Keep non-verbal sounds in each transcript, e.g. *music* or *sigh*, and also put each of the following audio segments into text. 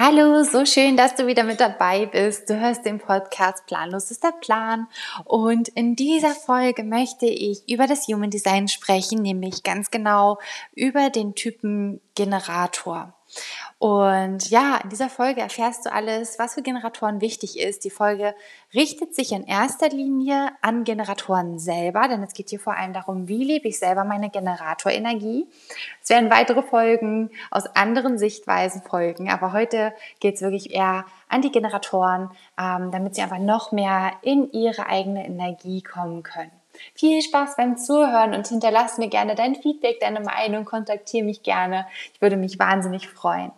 Hallo, so schön, dass du wieder mit dabei bist. Du hörst den Podcast Planlos ist der Plan. Und in dieser Folge möchte ich über das Human Design sprechen, nämlich ganz genau über den Typen Generator. Und ja, in dieser Folge erfährst du alles, was für Generatoren wichtig ist. Die Folge richtet sich in erster Linie an Generatoren selber, denn es geht hier vor allem darum, wie lebe ich selber meine Generatorenergie. Es werden weitere Folgen aus anderen Sichtweisen folgen, aber heute geht es wirklich eher an die Generatoren, ähm, damit sie einfach noch mehr in ihre eigene Energie kommen können. Viel Spaß beim Zuhören und hinterlass mir gerne dein Feedback, deine Meinung, kontaktiere mich gerne. Ich würde mich wahnsinnig freuen.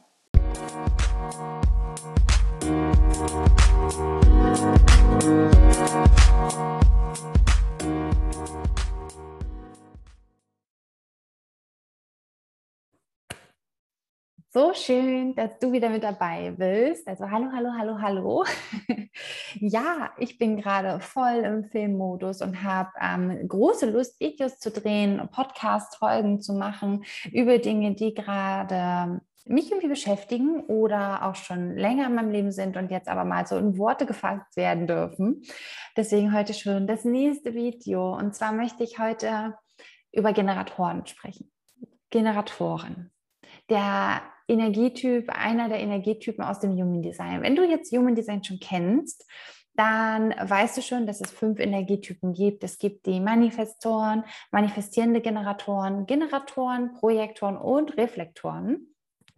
So schön, dass du wieder mit dabei bist. Also hallo, hallo, hallo, hallo. *laughs* ja, ich bin gerade voll im Filmmodus und habe ähm, große Lust, Videos zu drehen, Podcast-Folgen zu machen über Dinge, die gerade mich irgendwie beschäftigen oder auch schon länger in meinem Leben sind und jetzt aber mal so in Worte gefasst werden dürfen. Deswegen heute schon das nächste Video. Und zwar möchte ich heute über Generatoren sprechen. Generatoren. Der Energietyp, einer der Energietypen aus dem Human Design. Wenn du jetzt Human Design schon kennst, dann weißt du schon, dass es fünf Energietypen gibt. Es gibt die Manifestoren, manifestierende Generatoren, Generatoren, Projektoren und Reflektoren.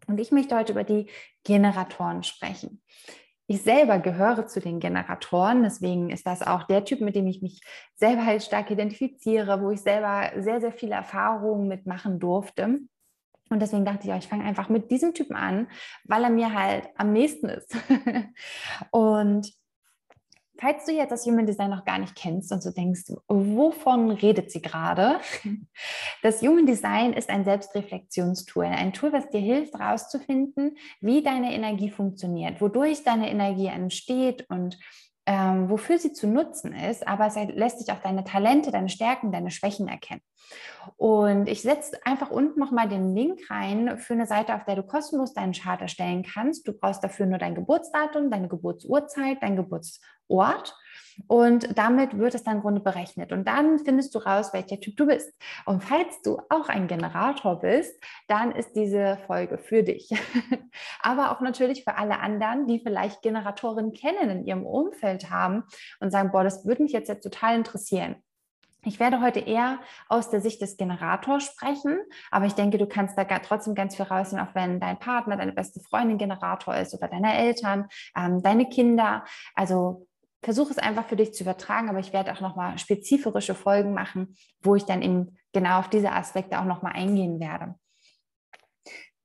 Und ich möchte heute über die Generatoren sprechen. Ich selber gehöre zu den Generatoren, deswegen ist das auch der Typ, mit dem ich mich selber halt stark identifiziere, wo ich selber sehr, sehr viele Erfahrungen mitmachen durfte. Und deswegen dachte ich, ich fange einfach mit diesem Typen an, weil er mir halt am nächsten ist. *laughs* und falls du jetzt das Human Design noch gar nicht kennst und so denkst, wovon redet sie gerade? *laughs* Das Human Design ist ein Selbstreflexionstool, ein Tool, was dir hilft, herauszufinden, wie deine Energie funktioniert, wodurch deine Energie entsteht und ähm, wofür sie zu nutzen ist, aber es lässt sich auch deine Talente, deine Stärken, deine Schwächen erkennen. Und ich setze einfach unten nochmal den Link rein für eine Seite, auf der du kostenlos deinen Chart erstellen kannst. Du brauchst dafür nur dein Geburtsdatum, deine Geburtsurzeit, dein Geburtsort. Und damit wird es dann im Grunde berechnet. Und dann findest du raus, welcher Typ du bist. Und falls du auch ein Generator bist, dann ist diese Folge für dich. *laughs* Aber auch natürlich für alle anderen, die vielleicht Generatoren kennen in ihrem Umfeld haben und sagen, boah, das würde mich jetzt, jetzt total interessieren. Ich werde heute eher aus der Sicht des Generators sprechen, aber ich denke, du kannst da trotzdem ganz viel rausnehmen, auch wenn dein Partner, deine beste Freundin Generator ist oder deine Eltern, ähm, deine Kinder. Also versuche es einfach für dich zu übertragen, aber ich werde auch nochmal spezifische Folgen machen, wo ich dann eben genau auf diese Aspekte auch nochmal eingehen werde.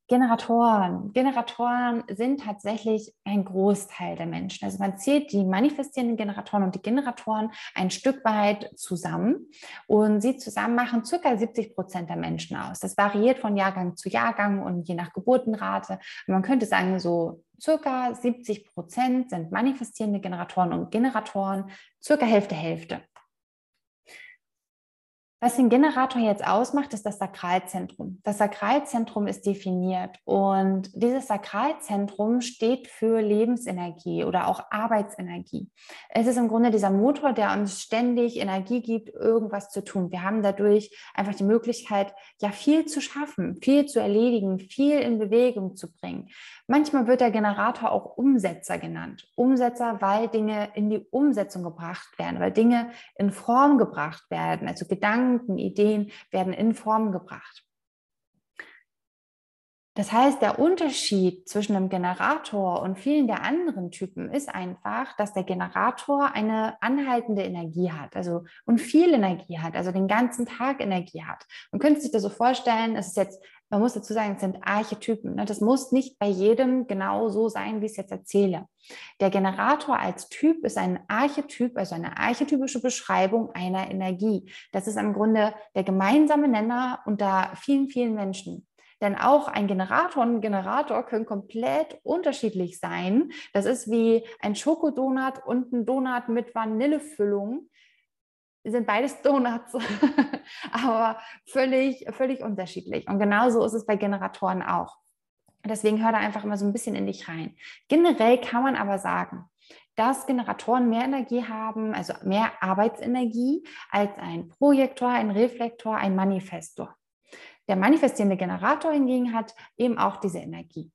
Generatoren. Generatoren sind tatsächlich ein Großteil der Menschen. Also man zählt die manifestierenden Generatoren und die Generatoren ein Stück weit zusammen und sie zusammen machen circa 70 Prozent der Menschen aus. Das variiert von Jahrgang zu Jahrgang und je nach Geburtenrate. man könnte sagen, so circa 70 Prozent sind manifestierende Generatoren und Generatoren, circa Hälfte, Hälfte. Was den Generator jetzt ausmacht, ist das Sakralzentrum. Das Sakralzentrum ist definiert und dieses Sakralzentrum steht für Lebensenergie oder auch Arbeitsenergie. Es ist im Grunde dieser Motor, der uns ständig Energie gibt, irgendwas zu tun. Wir haben dadurch einfach die Möglichkeit, ja viel zu schaffen, viel zu erledigen, viel in Bewegung zu bringen. Manchmal wird der Generator auch Umsetzer genannt. Umsetzer, weil Dinge in die Umsetzung gebracht werden, weil Dinge in Form gebracht werden, also Gedanken Ideen werden in Form gebracht. Das heißt, der Unterschied zwischen einem Generator und vielen der anderen Typen ist einfach, dass der Generator eine anhaltende Energie hat, also und viel Energie hat, also den ganzen Tag Energie hat. Man könnte sich das so vorstellen, es ist jetzt, man muss dazu sagen, es sind Archetypen. Ne? Das muss nicht bei jedem genau so sein, wie ich es jetzt erzähle. Der Generator als Typ ist ein Archetyp, also eine archetypische Beschreibung einer Energie. Das ist im Grunde der gemeinsame Nenner unter vielen, vielen Menschen. Denn auch ein Generator und ein Generator können komplett unterschiedlich sein. Das ist wie ein Schokodonut und ein Donut mit Vanillefüllung. Sind beides *laughs* Donuts, aber völlig, völlig unterschiedlich. Und genauso ist es bei Generatoren auch. Deswegen hör da einfach immer so ein bisschen in dich rein. Generell kann man aber sagen, dass Generatoren mehr Energie haben, also mehr Arbeitsenergie als ein Projektor, ein Reflektor, ein Manifestor. Der manifestierende Generator hingegen hat eben auch diese Energie.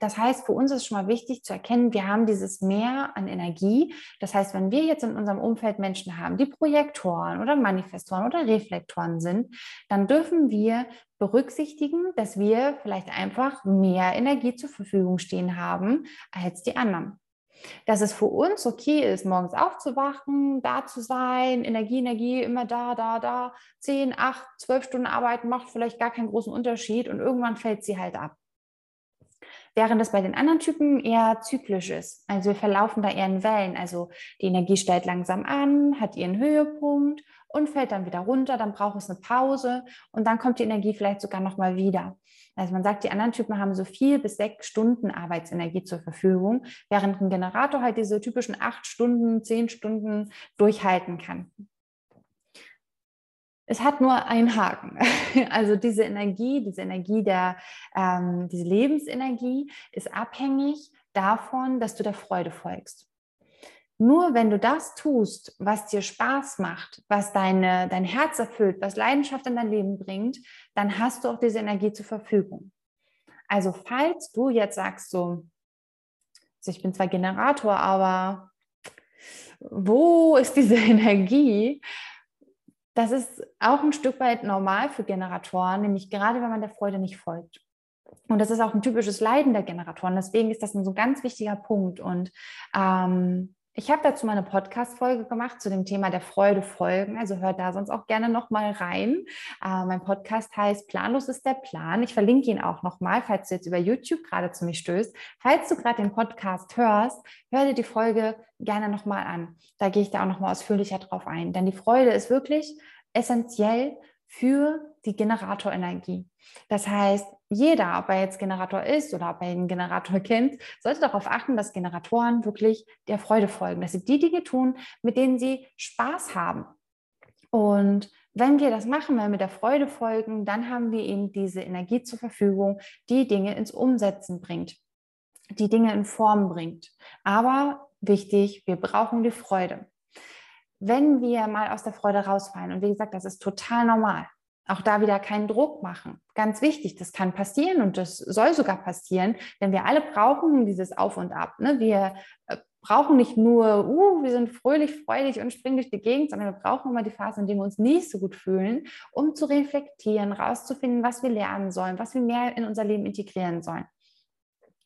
Das heißt, für uns ist schon mal wichtig zu erkennen, wir haben dieses Mehr an Energie. Das heißt, wenn wir jetzt in unserem Umfeld Menschen haben, die Projektoren oder Manifestoren oder Reflektoren sind, dann dürfen wir berücksichtigen, dass wir vielleicht einfach mehr Energie zur Verfügung stehen haben als die anderen. Dass es für uns okay ist, morgens aufzuwachen, da zu sein, Energie, Energie, immer da, da, da, 10, 8, 12 Stunden arbeiten macht vielleicht gar keinen großen Unterschied und irgendwann fällt sie halt ab während es bei den anderen Typen eher zyklisch ist. Also wir verlaufen da eher in Wellen. Also die Energie steigt langsam an, hat ihren Höhepunkt und fällt dann wieder runter, dann braucht es eine Pause und dann kommt die Energie vielleicht sogar nochmal wieder. Also man sagt, die anderen Typen haben so vier bis sechs Stunden Arbeitsenergie zur Verfügung, während ein Generator halt diese typischen acht Stunden, zehn Stunden durchhalten kann. Es hat nur einen Haken. *laughs* Also diese Energie, diese Energie der, ähm, diese Lebensenergie ist abhängig davon, dass du der Freude folgst. Nur wenn du das tust, was dir Spaß macht, was deine, dein Herz erfüllt, was Leidenschaft in dein Leben bringt, dann hast du auch diese Energie zur Verfügung. Also falls du jetzt sagst so, also ich bin zwar Generator, aber wo ist diese *laughs* Energie? Das ist auch ein Stück weit normal für Generatoren, nämlich gerade wenn man der Freude nicht folgt. Und das ist auch ein typisches Leiden der Generatoren. Deswegen ist das ein so ganz wichtiger Punkt. Und ähm, ich habe dazu mal eine Podcast-Folge gemacht zu dem Thema der Freude folgen. Also hört da sonst auch gerne nochmal rein. Äh, mein Podcast heißt Planlos ist der Plan. Ich verlinke ihn auch nochmal, falls du jetzt über YouTube gerade zu mir stößt. Falls du gerade den Podcast hörst, hör dir die Folge gerne nochmal an. Da gehe ich da auch nochmal ausführlicher drauf ein. Denn die Freude ist wirklich essentiell für die Generatorenergie. Das heißt, jeder, ob er jetzt Generator ist oder ob er einen Generator *laughs* kennt, sollte darauf achten, dass Generatoren wirklich der Freude folgen, dass sie die Dinge tun, mit denen sie Spaß haben. Und wenn wir das machen, wenn wir mit der Freude folgen, dann haben wir eben diese Energie zur Verfügung, die Dinge ins Umsetzen bringt, die Dinge in Form bringt. Aber wichtig, wir brauchen die Freude. Wenn wir mal aus der Freude rausfallen, und wie gesagt, das ist total normal, auch da wieder keinen Druck machen. Ganz wichtig, das kann passieren und das soll sogar passieren, denn wir alle brauchen dieses Auf und Ab. Ne? Wir äh, brauchen nicht nur, uh, wir sind fröhlich, freudig und springen durch die Gegend, sondern wir brauchen immer die Phase, in der wir uns nicht so gut fühlen, um zu reflektieren, rauszufinden, was wir lernen sollen, was wir mehr in unser Leben integrieren sollen.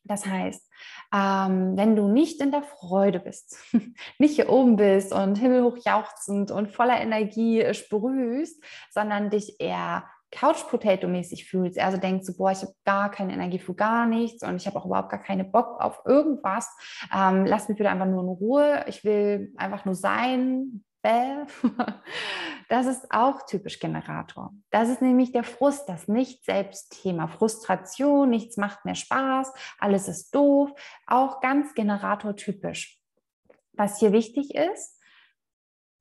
Das heißt, ähm, wenn du nicht in der Freude bist, *laughs* nicht hier oben bist und himmelhoch jauchzend und voller Energie äh, sprühst, sondern dich eher Couch-Potato-mäßig fühlst, also denkst du, boah, ich habe gar keine Energie für gar nichts und ich habe auch überhaupt gar keine Bock auf irgendwas, ähm, lass mich bitte einfach nur in Ruhe, ich will einfach nur sein, Bäh. *laughs* Das ist auch typisch Generator. Das ist nämlich der Frust, das Nicht-Selbst-Thema. Frustration, nichts macht mehr Spaß, alles ist doof. Auch ganz Generator-typisch. Was hier wichtig ist,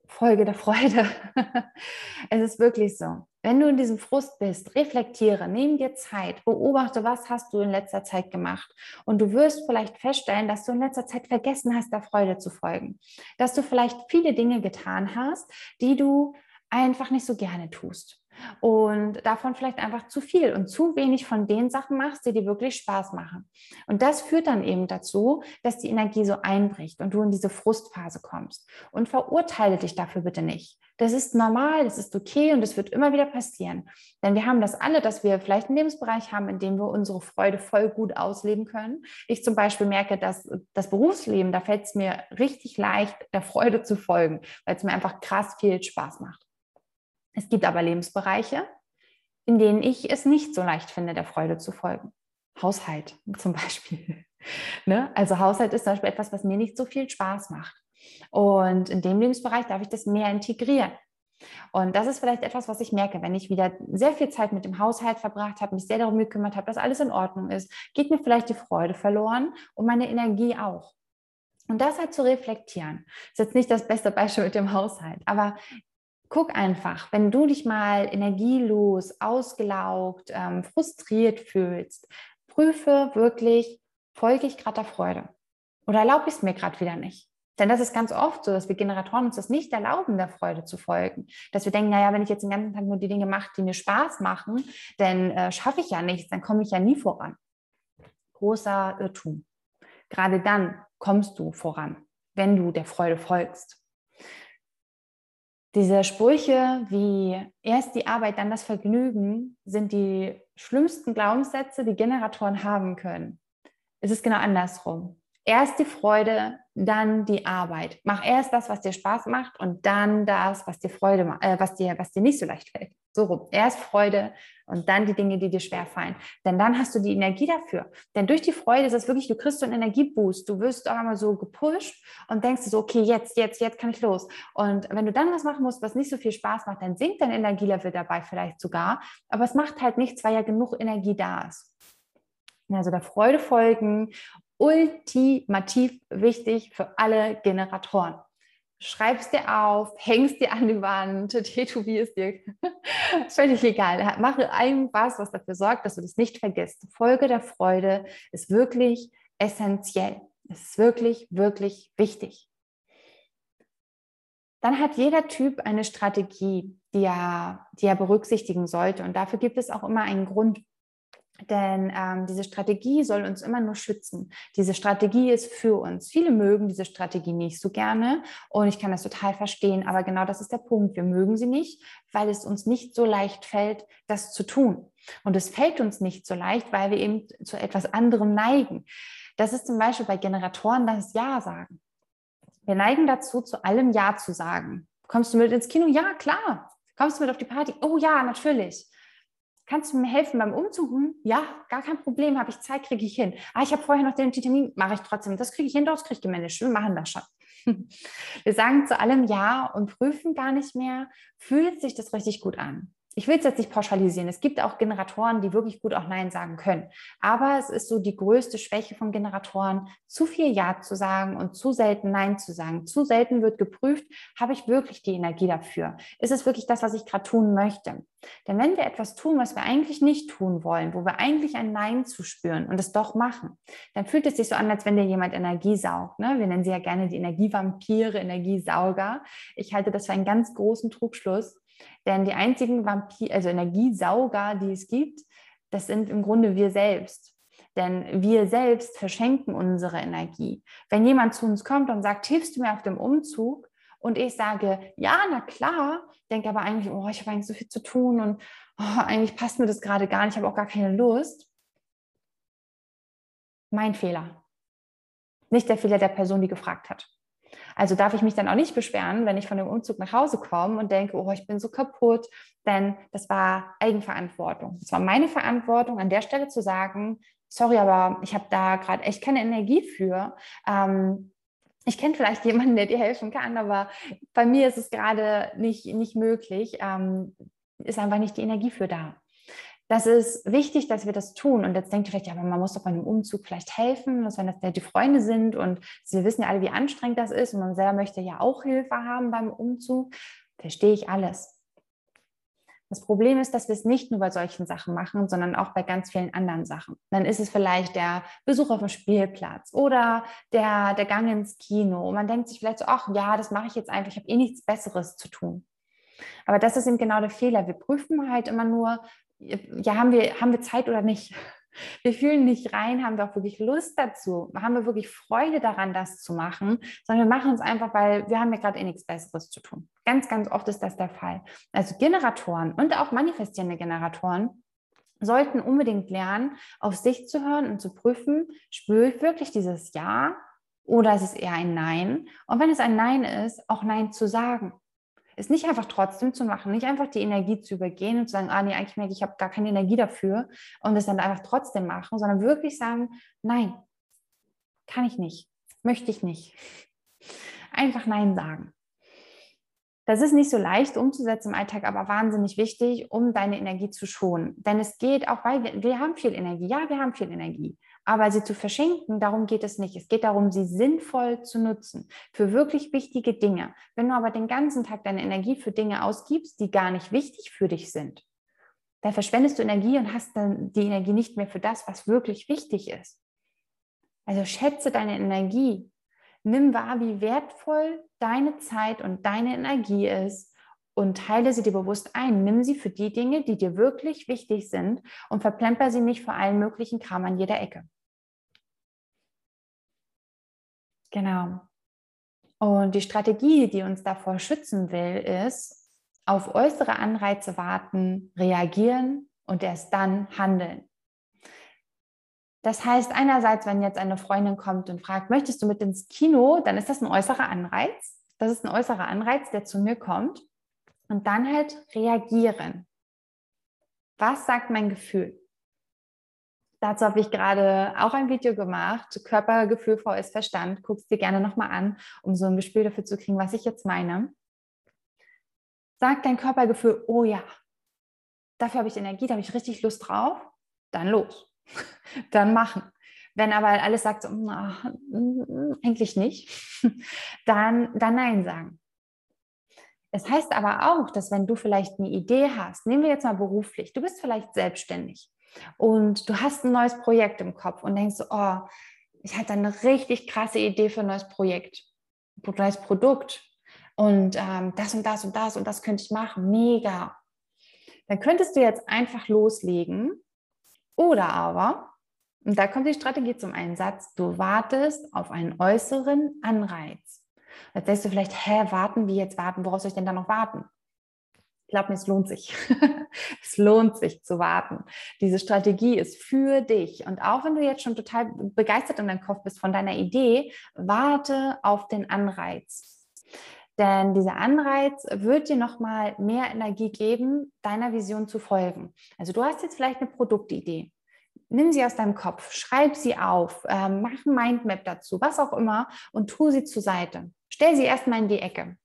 Folge der Freude. *laughs* es ist wirklich so. Wenn du in diesem Frust bist, reflektiere, nimm dir Zeit, beobachte, was hast du in letzter Zeit gemacht. Und du wirst vielleicht feststellen, dass du in letzter Zeit vergessen hast, der Freude zu folgen. Dass du vielleicht viele Dinge getan hast, die du einfach nicht so gerne tust und davon vielleicht einfach zu viel und zu wenig von den Sachen machst, die dir wirklich Spaß machen. Und das führt dann eben dazu, dass die Energie so einbricht und du in diese Frustphase kommst. Und verurteile dich dafür bitte nicht. Das ist normal, das ist okay und es wird immer wieder passieren. Denn wir haben das alle, dass wir vielleicht einen Lebensbereich haben, in dem wir unsere Freude voll gut ausleben können. Ich zum Beispiel merke, dass das Berufsleben, da fällt es mir richtig leicht, der Freude zu folgen, weil es mir einfach krass viel Spaß macht. Es gibt aber Lebensbereiche, in denen ich es nicht so leicht finde, der Freude zu folgen. Haushalt *laughs* zum Beispiel. ne? Also Haushalt ist zum Beispiel etwas, was mir nicht so viel Spaß macht. Und in dem Lebensbereich darf ich das mehr integrieren. Und das ist vielleicht etwas, was ich merke, wenn ich wieder sehr viel Zeit mit dem Haushalt verbracht habe, mich sehr darum gekümmert habe, dass alles in Ordnung ist, geht mir vielleicht die Freude verloren und meine Energie auch. Und das halt zu reflektieren, ist jetzt nicht das beste Beispiel mit dem Haushalt, aber guck einfach, wenn du dich mal energielos, ausgelaugt, ähm, frustriert fühlst, Prüfe wirklich, folge ich gerade der Freude oder erlaube ich es mir gerade wieder nicht? Denn das ist ganz oft so, dass wir Generatoren uns das nicht erlauben, der Freude zu folgen. Dass wir denken, naja, wenn ich jetzt den ganzen Tag nur die Dinge mache, die mir Spaß machen, dann äh, schaffe ich ja nichts, dann komme ich ja nie voran. Großer Irrtum. Gerade dann kommst du voran, wenn du der Freude folgst. Diese Sprüche wie erst die Arbeit, dann das Vergnügen sind die schlimmsten Glaubenssätze, die Generatoren haben können. Es ist genau andersrum. Erst die Freude, dann die Arbeit. Mach erst das, was dir Spaß macht und dann das, was dir Freude äh, was dir, was dir nicht so leicht fällt. So rum. Erst Freude und dann die Dinge, die dir schwer fallen. Denn dann hast du die Energie dafür. Denn durch die Freude ist es wirklich, du kriegst so einen Energieboost. Du wirst auch einmal so gepusht und denkst so, okay, jetzt, jetzt, jetzt kann ich los. Und wenn du dann was machen musst, was nicht so viel Spaß macht, dann sinkt dein Energielevel dabei vielleicht sogar. Aber es macht halt nichts, weil ja genug Energie da ist. Also der Freude folgen ultimativ wichtig für alle Generatoren. Schreib's dir auf, hängst dir an die Wand, *laughs* tätowierst dir. *laughs* Völlig egal. Mache irgendwas, was dafür sorgt, dass du das nicht vergisst. Folge der Freude ist wirklich essentiell. Es ist wirklich, wirklich wichtig. Dann hat jeder Typ eine Strategie, die er, die er berücksichtigen sollte. Und dafür gibt es auch immer einen Grund. Denn ähm, diese Strategie soll uns immer nur schützen. Diese Strategie ist für uns. Viele mögen diese Strategie nicht so gerne und ich kann das total verstehen, aber genau das ist der Punkt. Wir mögen sie nicht, weil es uns nicht so leicht fällt, das zu tun. Und es fällt uns nicht so leicht, weil wir eben zu etwas anderem neigen. Das ist zum Beispiel bei Generatoren das Ja sagen. Wir neigen dazu, zu allem Ja zu sagen. Kommst du mit ins Kino? Ja, klar. Kommst du mit auf die Party? Oh ja, natürlich. Kannst du mir helfen beim Umzug? Ja, gar kein Problem, habe ich Zeit, kriege ich hin. Ah, ich habe vorher noch den Termin, mache ich trotzdem. Das kriege ich hin, das kriege ich gemanagt. Wir machen das schon. *laughs* Wir sagen zu allem Ja und prüfen gar nicht mehr, fühlt sich das richtig gut an ich will es jetzt nicht pauschalisieren. Es gibt auch Generatoren, die wirklich gut auch Nein sagen können. Aber es ist so die größte Schwäche von Generatoren, zu viel Ja zu sagen und zu selten Nein zu sagen. Zu selten wird geprüft, habe ich wirklich die Energie dafür? Ist es wirklich das, was ich gerade tun möchte? Denn wenn wir etwas tun, was wir eigentlich nicht tun wollen, wo wir eigentlich ein Nein zu spüren und es doch machen, dann fühlt es sich so an, als wenn dir jemand Energie saugt. Ne? Wir nennen sie ja gerne die Energievampire, Energiesauger. Ich halte das für einen ganz großen Trugschluss denn die einzigen Vampir, also Energiesauger, die es gibt, das sind im Grunde wir selbst. Denn wir selbst verschenken unsere Energie. Wenn jemand zu uns kommt und sagt, hilfst du mir auf dem Umzug? Und ich sage, ja, na klar, denke aber eigentlich, oh, ich habe eigentlich so viel zu tun und oh, eigentlich passt mir das gerade gar nicht, ich habe auch gar keine Lust. Mein Fehler. Nicht der Fehler der Person, die gefragt hat. Also darf ich mich dann auch nicht beschweren, wenn ich von dem Umzug nach Hause komme und denke, oh, ich bin so kaputt, denn das war Eigenverantwortung. Es war meine Verantwortung, an der Stelle zu sagen, sorry, aber ich habe da gerade echt keine Energie für. Ähm, ich kenne vielleicht jemanden, der dir helfen kann, aber bei mir ist es gerade nicht, nicht möglich, ähm, ist einfach nicht die Energie für da das ist wichtig, dass wir das tun. Und jetzt denkt ihr vielleicht, ja, aber man muss doch bei einem Umzug vielleicht helfen, dass wenn das die Freunde sind und sie wissen ja alle, wie anstrengend das ist und man selber möchte ja auch Hilfe haben beim Umzug. Verstehe ich alles. Das Problem ist, dass wir es nicht nur bei solchen Sachen machen, sondern auch bei ganz vielen anderen Sachen. Dann ist es vielleicht der Besuch auf dem Spielplatz oder der, der Gang ins Kino. Und man denkt sich vielleicht so, ach ja, das mache ich jetzt einfach, ich habe eh nichts Besseres zu tun. Aber das ist eben genau der Fehler. Wir prüfen halt immer nur, ja, haben wir, haben wir Zeit oder nicht? Wir fühlen nicht rein, haben wir auch wirklich Lust dazu, haben wir wirklich Freude daran, das zu machen, sondern wir machen es einfach, weil wir haben ja gerade eh nichts Besseres zu tun. Ganz, ganz oft ist das der Fall. Also Generatoren und auch manifestierende Generatoren sollten unbedingt lernen, auf sich zu hören und zu prüfen, spüre ich wirklich dieses Ja oder ist es eher ein Nein? Und wenn es ein Nein ist, auch Nein zu sagen ist nicht einfach trotzdem zu machen, nicht einfach die Energie zu übergehen und zu sagen, ah nee, eigentlich merke ich, ich habe gar keine Energie dafür und es dann einfach trotzdem machen, sondern wirklich sagen, nein, kann ich nicht, möchte ich nicht. Einfach Nein sagen. Das ist nicht so leicht umzusetzen im Alltag, aber wahnsinnig wichtig, um deine Energie zu schonen. Denn es geht auch, weil wir, wir haben viel Energie. Ja, wir haben viel Energie. Aber sie zu verschenken, darum geht es nicht. Es geht darum, sie sinnvoll zu nutzen für wirklich wichtige Dinge. Wenn du aber den ganzen Tag deine Energie für Dinge ausgibst, die gar nicht wichtig für dich sind, Da verschwendest du Energie und hast dann die Energie nicht mehr für das, was wirklich wichtig ist. Also schätze deine Energie. Nimm wahr, wie wertvoll deine Zeit und deine Energie ist und teile sie dir bewusst ein. Nimm sie für die Dinge, die dir wirklich wichtig sind und verplemper sie nicht vor allen möglichen Kram an jeder Ecke. Genau. Und die Strategie, die uns davor schützen will, ist, auf äußere Anreize warten, reagieren und erst dann handeln. Das heißt, einerseits, wenn jetzt eine Freundin kommt und fragt, möchtest du mit ins Kino, dann ist das ein äußerer Anreiz. Das ist ein äußerer Anreiz, der zu mir kommt. Und dann halt reagieren. Was sagt mein Gefühl? Dazu habe ich gerade auch ein Video gemacht, Körpergefühl vs Verstand. Guck es dir gerne nochmal an, um so ein Gespür dafür zu kriegen, was ich jetzt meine. Sagt dein Körpergefühl, oh ja, dafür habe ich Energie, da habe ich richtig Lust drauf, dann los, *laughs* dann machen. Wenn aber alles sagt, so, ach, eigentlich nicht, *laughs* dann, dann Nein sagen. Es heißt aber auch, dass wenn du vielleicht eine Idee hast, nehmen wir jetzt mal beruflich, du bist vielleicht selbstständig und du hast ein neues Projekt im Kopf und denkst, oh, ich hatte eine richtig krasse Idee für ein neues Projekt, ein neues Produkt und ähm, das und das und das und das könnte ich machen, mega. Dann könntest du jetzt einfach loslegen oder aber, und da kommt die Strategie zum Einsatz, du wartest auf einen äußeren Anreiz. Jetzt denkst du vielleicht, hä, warten, wie jetzt warten, woraus soll ich denn da noch warten? glaub mir, es lohnt sich. *laughs* es lohnt sich zu warten. Diese Strategie ist für dich. Und auch wenn du jetzt schon total begeistert in deinem Kopf bist von deiner Idee, warte auf den Anreiz. Denn dieser Anreiz wird dir nochmal mehr Energie geben, deiner Vision zu folgen. Also du hast jetzt vielleicht eine Produktidee. Nimm sie aus deinem Kopf, schreib sie auf, äh, mach ein Mindmap dazu, was auch immer und tu sie zur Seite. Stell sie erstmal in die Ecke.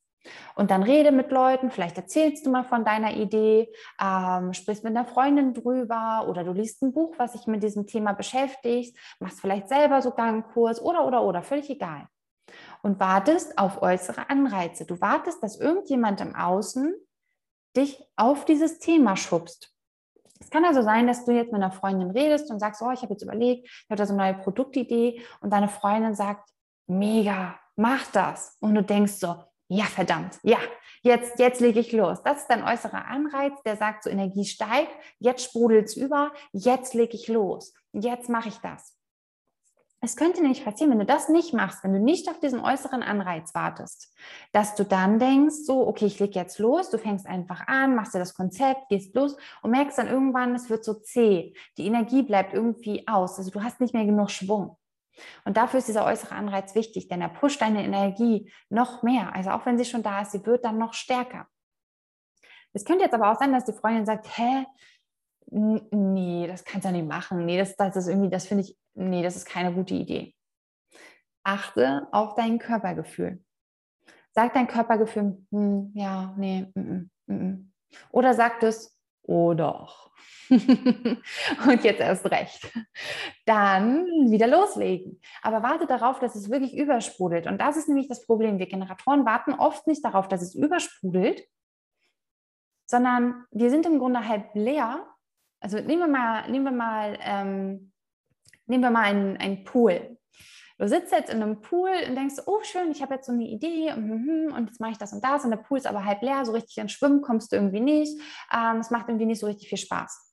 Und dann rede mit Leuten, vielleicht erzählst du mal von deiner Idee, ähm, sprichst mit einer Freundin drüber oder du liest ein Buch, was sich mit diesem Thema beschäftigt, machst vielleicht selber sogar einen Kurs oder, oder, oder, völlig egal. Und wartest auf äußere Anreize. Du wartest, dass irgendjemand im Außen dich auf dieses Thema schubst. Es kann also sein, dass du jetzt mit einer Freundin redest und sagst, oh, ich habe jetzt überlegt, ich habe da so eine neue Produktidee und deine Freundin sagt, mega, mach das. Und du denkst so, ja, verdammt, ja, jetzt, jetzt lege ich los. Das ist dein äußerer Anreiz, der sagt, so Energie steigt, jetzt sprudelt es über, jetzt lege ich los, jetzt mache ich das. Es könnte nämlich passieren, wenn du das nicht machst, wenn du nicht auf diesen äußeren Anreiz wartest, dass du dann denkst, so, okay, ich lege jetzt los, du fängst einfach an, machst dir das Konzept, gehst los und merkst dann irgendwann, es wird so zäh. Die Energie bleibt irgendwie aus. Also du hast nicht mehr genug Schwung. Und dafür ist dieser äußere Anreiz wichtig, denn er pusht deine Energie noch mehr. Also auch wenn sie schon da ist, sie wird dann noch stärker. Es könnte jetzt aber auch sein, dass die Freundin sagt, hä, nee, das kannst du nicht machen. Nee, das, das ist irgendwie, das finde ich, nee, das ist keine gute Idee. Achte auf dein Körpergefühl. Sag dein Körpergefühl, hm, ja, nee, mm, mm, mm. mm. oder sagt es, oh doch. *laughs* und jetzt erst recht. Dann wieder loslegen. Aber warte darauf, dass es wirklich übersprudelt. Und das ist nämlich das Problem. Wir Generatoren warten oft nicht darauf, dass es übersprudelt, sondern wir sind im Grunde halb leer. Also nehmen wir mal, nehmen wir mal, ähm, nehmen wir mal einen, einen Pool. Du sitzt jetzt in einem Pool und denkst, oh schön, ich habe jetzt so eine Idee und, hm, und jetzt mache ich das und das und der Pool ist aber halb leer, so richtig ins Schwimmen kommst du irgendwie nicht. Ähm, es macht irgendwie nicht so richtig viel Spaß.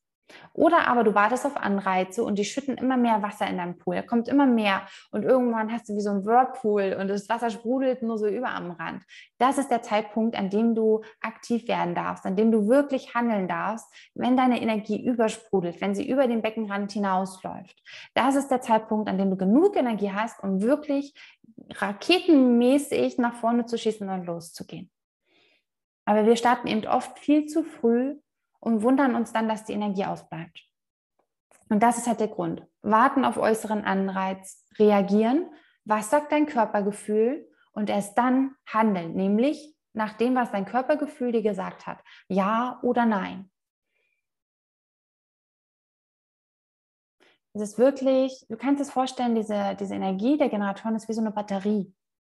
Oder aber du wartest auf Anreize und die schütten immer mehr Wasser in deinem Pool. Da kommt immer mehr und irgendwann hast du wie so ein Whirlpool und das Wasser sprudelt nur so über am Rand. Das ist der Zeitpunkt, an dem du aktiv werden darfst, an dem du wirklich handeln darfst, wenn deine Energie übersprudelt, wenn sie über den Beckenrand hinausläuft. Das ist der Zeitpunkt, an dem du genug Energie hast, um wirklich raketenmäßig nach vorne zu schießen und loszugehen. Aber wir starten eben oft viel zu früh und wundern uns dann, dass die Energie ausbleibt. Und das ist halt der Grund. Warten auf äußeren Anreiz, reagieren. Was sagt dein Körpergefühl? Und erst dann handeln, nämlich nach dem, was dein Körpergefühl dir gesagt hat. Ja oder nein. Es ist wirklich, du kannst es vorstellen, diese, diese Energie der Generatoren ist wie so eine Batterie.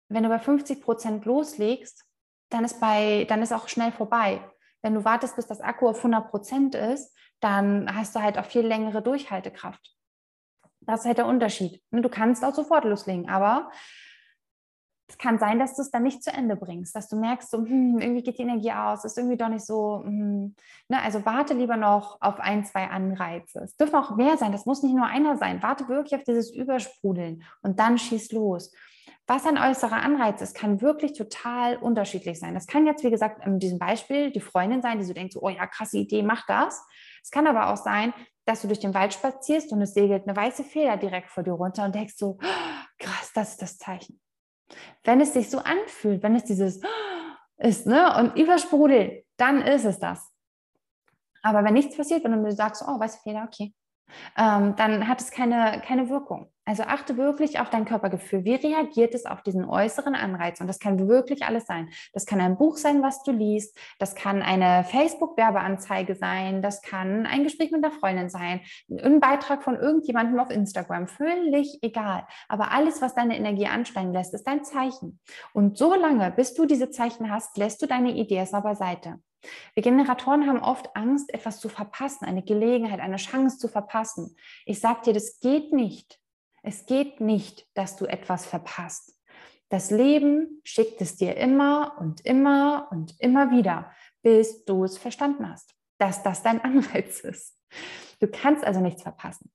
Wenn du bei 50 Prozent loslegst, dann ist, bei, dann ist auch schnell vorbei. Wenn du wartest, bis das Akku auf 100 Prozent ist, dann hast du halt auch viel längere Durchhaltekraft. Das ist halt der Unterschied. Du kannst auch sofort loslegen, aber es kann sein, dass du es dann nicht zu Ende bringst, dass du merkst, so, hm, irgendwie geht die Energie aus, ist irgendwie doch nicht so. Hm. Ne? Also warte lieber noch auf ein, zwei Anreize. Es dürfen auch mehr sein, das muss nicht nur einer sein. Warte wirklich auf dieses Übersprudeln und dann schieß los. Was ein äußerer Anreiz ist, kann wirklich total unterschiedlich sein. Das kann jetzt, wie gesagt, in diesem Beispiel die Freundin sein, die so denkt, so, oh ja, krasse Idee, mach das. Es kann aber auch sein, dass du durch den Wald spazierst und es segelt eine weiße Feder direkt vor dir runter und denkst so, krass, das ist das Zeichen. Wenn es sich so anfühlt, wenn es dieses ist ne, und übersprudelt, dann ist es das. Aber wenn nichts passiert, wenn du sagst, oh, weiße Feder, okay, ähm, dann hat es keine, keine Wirkung. Also achte wirklich auf dein Körpergefühl. Wie reagiert es auf diesen äußeren Anreiz? Und das kann wirklich alles sein. Das kann ein Buch sein, was du liest. Das kann eine Facebook-Werbeanzeige sein. Das kann ein Gespräch mit einer Freundin sein. Ein Beitrag von irgendjemandem auf Instagram. Völlig egal. Aber alles, was deine Energie ansteigen lässt, ist dein Zeichen. Und so lange, bis du diese Zeichen hast, lässt du deine Idee erstmal beiseite. Wir Generatoren haben oft Angst, etwas zu verpassen, eine Gelegenheit, eine Chance zu verpassen. Ich sage dir, das geht nicht. Es geht nicht, dass du etwas verpasst. Das Leben schickt es dir immer und immer und immer wieder, bis du es verstanden hast, dass das dein *laughs* Anreiz ist. Du kannst also nichts verpassen.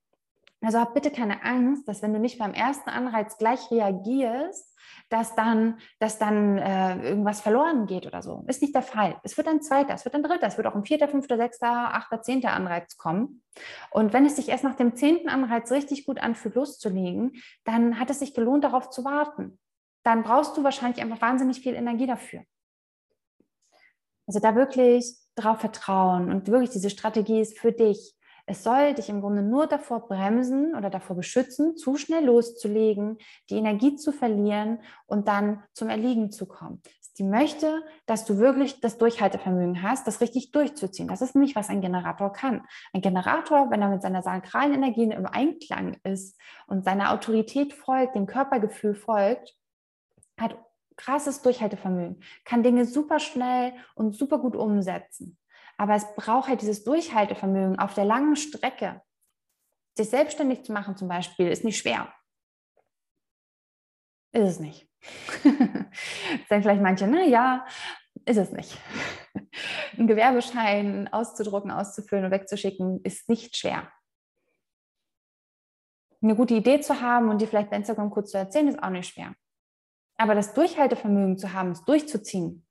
Also hab bitte keine Angst, dass wenn du nicht beim ersten Anreiz gleich reagierst, dass dann, dass dann äh, irgendwas verloren geht oder so. Ist nicht der Fall. Es wird ein zweiter, es wird ein dritter, es wird auch ein vierter, fünfter, sechster, achter, zehnter Anreiz kommen. Und wenn es sich erst nach dem zehnten Anreiz richtig gut anfühlt, loszulegen, dann hat es sich gelohnt, darauf zu warten. Dann brauchst du wahrscheinlich einfach wahnsinnig viel Energie dafür. Also da wirklich drauf vertrauen und wirklich diese Strategie ist für dich. Es soll dich im Grunde nur davor bremsen oder davor beschützen, zu schnell loszulegen, die Energie zu verlieren und dann zum Erliegen zu kommen. Sie möchte, dass du wirklich das Durchhaltevermögen hast, das richtig durchzuziehen. Das ist nicht, was ein Generator kann. Ein Generator, wenn er mit seiner sakralen Energie im Einklang ist und seiner Autorität folgt, dem Körpergefühl folgt, hat krasses Durchhaltevermögen, kann Dinge super schnell und super gut umsetzen. Aber es braucht halt dieses Durchhaltevermögen auf der langen Strecke. Sich selbstständig zu machen zum Beispiel ist nicht schwer. Ist es nicht. *laughs* Sagen vielleicht manche, na ja, ist es nicht. *laughs* Ein Gewerbeschein auszudrucken, auszufüllen und wegzuschicken ist nicht schwer. Eine gute Idee zu haben und die vielleicht bei Instagram kurz zu erzählen, ist auch nicht schwer. Aber das Durchhaltevermögen zu haben, es durchzuziehen,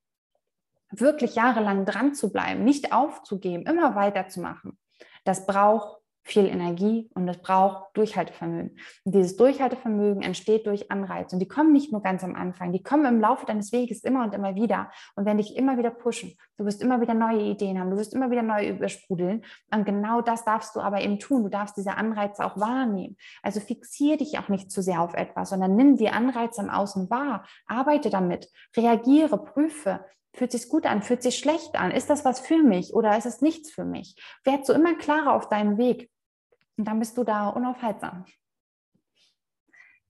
wirklich jahrelang dran zu bleiben, nicht aufzugeben, immer weiterzumachen, das braucht viel Energie und es braucht Durchhaltevermögen. Und dieses Durchhaltevermögen entsteht durch Anreize. Und die kommen nicht nur ganz am Anfang, die kommen im Laufe deines Weges immer und immer wieder und werden dich immer wieder pushen. Du wirst immer wieder neue Ideen haben, du wirst immer wieder neu übersprudeln. Und genau das darfst du aber eben tun. Du darfst diese Anreize auch wahrnehmen. Also fixiere dich auch nicht zu sehr auf etwas, sondern nimm die Anreize im Außen wahr, arbeite damit, reagiere, prüfe, Fühlt sich gut an? Fühlt sich schlecht an? Ist das was für mich oder ist es nichts für mich? Werd so immer klarer auf deinem Weg. Und dann bist du da unaufhaltsam.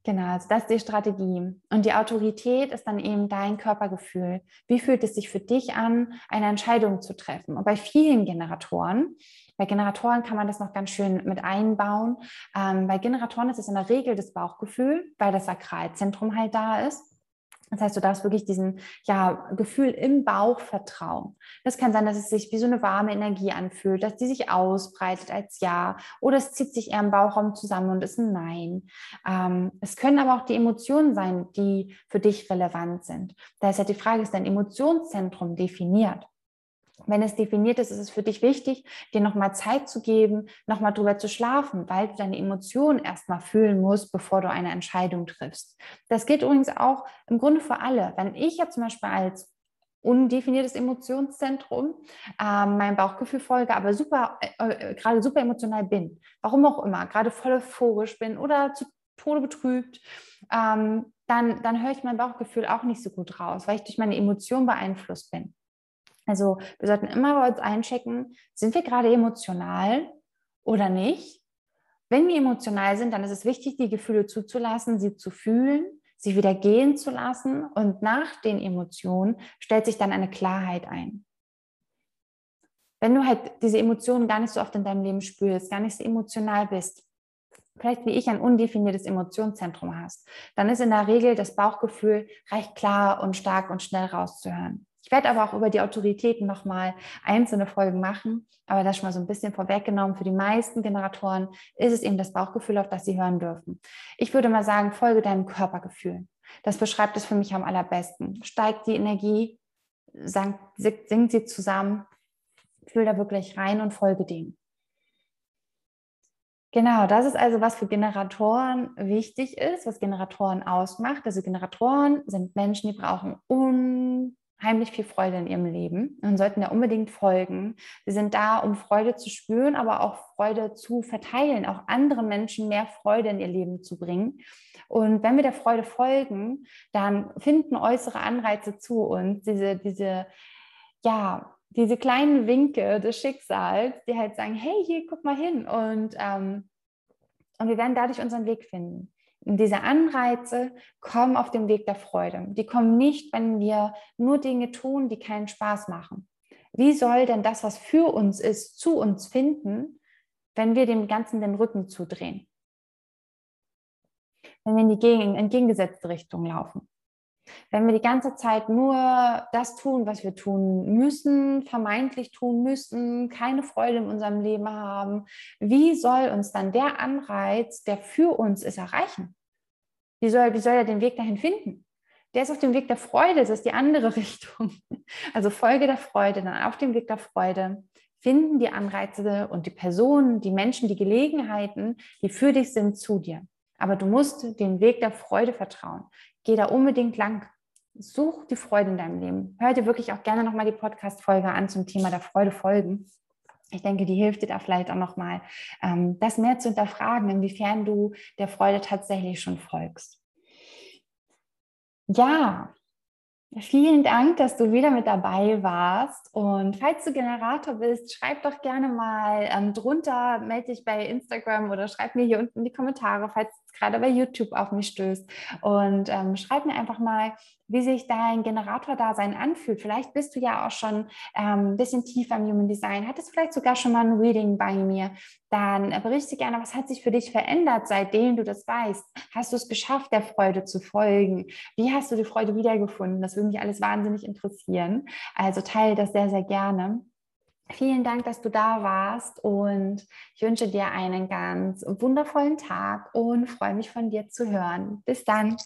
Genau, also das ist die Strategie. Und die Autorität ist dann eben dein Körpergefühl. Wie fühlt es sich für dich an, eine Entscheidung zu treffen? Und bei vielen Generatoren, bei Generatoren kann man das noch ganz schön mit einbauen. Ähm, bei Generatoren ist es in der Regel das Bauchgefühl, weil das Sakralzentrum halt da ist. Das heißt, du darfst wirklich diesem ja, Gefühl im Bauch vertrauen. Das kann sein, dass es sich wie so eine warme Energie anfühlt, dass die sich ausbreitet als Ja oder es zieht sich eher im Bauchraum zusammen und ist ein Nein. Ähm, es können aber auch die Emotionen sein, die für dich relevant sind. Da ist ja die Frage, ist dein Emotionszentrum definiert? Wenn es definiert ist, ist es für dich wichtig, dir nochmal Zeit zu geben, nochmal drüber zu schlafen, weil du deine Emotionen erstmal fühlen musst, bevor du eine Entscheidung triffst. Das gilt übrigens auch im Grunde für alle. Wenn ich ja zum Beispiel als undefiniertes Emotionszentrum äh, meinem Bauchgefühl folge, aber super, äh, äh, gerade super emotional bin, warum auch immer, gerade voll euphorisch bin oder zu Tode betrübt, ähm, dann, dann höre ich mein Bauchgefühl auch nicht so gut raus, weil ich durch meine Emotionen beeinflusst bin. Also wir sollten immer bei uns einchecken, sind wir gerade emotional oder nicht? Wenn wir emotional sind, dann ist es wichtig, die Gefühle zuzulassen, sie zu fühlen, sie wieder gehen zu lassen und nach den Emotionen stellt sich dann eine Klarheit ein. Wenn du halt diese Emotionen gar nicht so oft in deinem Leben spürst, gar nicht so emotional bist, vielleicht wie ich ein undefiniertes Emotionszentrum hast, dann ist in der Regel das Bauchgefühl recht klar und stark und schnell rauszuhören. Ich werde aber auch über die Autoritäten nochmal einzelne Folgen machen, aber das schon mal so ein bisschen vorweggenommen. Für die meisten Generatoren ist es eben das Bauchgefühl, auf das sie hören dürfen. Ich würde mal sagen, folge deinem Körpergefühl. Das beschreibt es für mich am allerbesten. Steigt die Energie, sinkt sie zusammen, fühl da wirklich rein und folge dem. Genau, das ist also, was für Generatoren wichtig ist, was Generatoren ausmacht. Also Generatoren sind Menschen, die brauchen unheimlich viel Freude in ihrem Leben und sollten da unbedingt folgen. Sie sind da, um Freude zu spüren, aber auch Freude zu verteilen, auch anderen Menschen mehr Freude in ihr Leben zu bringen. Und wenn wir der Freude folgen, dann finden äußere Anreize zu uns, diese, diese, ja, diese kleinen Winke des Schicksals, die halt sagen, hey, hier, guck mal hin. Und, ähm, und wir werden dadurch unseren Weg finden. Diese Anreize kommen auf dem Weg der Freude. Die kommen nicht, wenn wir nur Dinge tun, die keinen Spaß machen. Wie soll denn das, was für uns ist, zu uns finden, wenn wir dem Ganzen den Rücken zudrehen? Wenn wir in die entgegengesetzte Richtung laufen. Wenn wir die ganze Zeit nur das tun, was wir tun müssen, vermeintlich tun müssen, keine Freude in unserem Leben haben, wie soll uns dann der Anreiz, der für uns ist, erreichen? Wie soll, wie soll er den Weg dahin finden? Der ist auf dem Weg der Freude, das ist die andere *laughs* Richtung. Also Folge der Freude, dann auf dem Weg der Freude finden die Anreize und die Personen, die Menschen, die Gelegenheiten, die für dich sind, zu dir. Aber du musst den Weg der Freude vertrauen. Geh da unbedingt lang. Such die Freude in deinem Leben. Hör dir wirklich auch gerne nochmal die Podcast-Folge an zum Thema der Freude folgen. Ich denke, die hilft dir da vielleicht auch nochmal, ähm, das mehr zu hinterfragen, inwiefern du der Freude tatsächlich schon folgst. Ja, Vielen Dank, dass du wieder mit dabei warst. Und falls du Generator bist, schreib doch gerne mal ähm, drunter, melde dich bei Instagram oder schreib mir hier unten in die Kommentare, falls gerade bei YouTube auf mich stößt. Und ähm, schreib mir einfach mal, wie sich dein Generator-Dasein anfühlt. Vielleicht bist du ja auch schon ähm, ein bisschen tiefer im Human Design, hattest vielleicht sogar schon mal ein Reading bei mir. Dann berichte gerne, was hat sich für dich verändert, seitdem du das weißt? Hast du es geschafft, der Freude zu folgen? Wie hast du die Freude wiedergefunden? Das würde mich alles wahnsinnig interessieren. Also teile das sehr, sehr gerne. Vielen Dank, dass du da warst und ich wünsche dir einen ganz wundervollen Tag und freue mich von dir zu hören. Bis dann.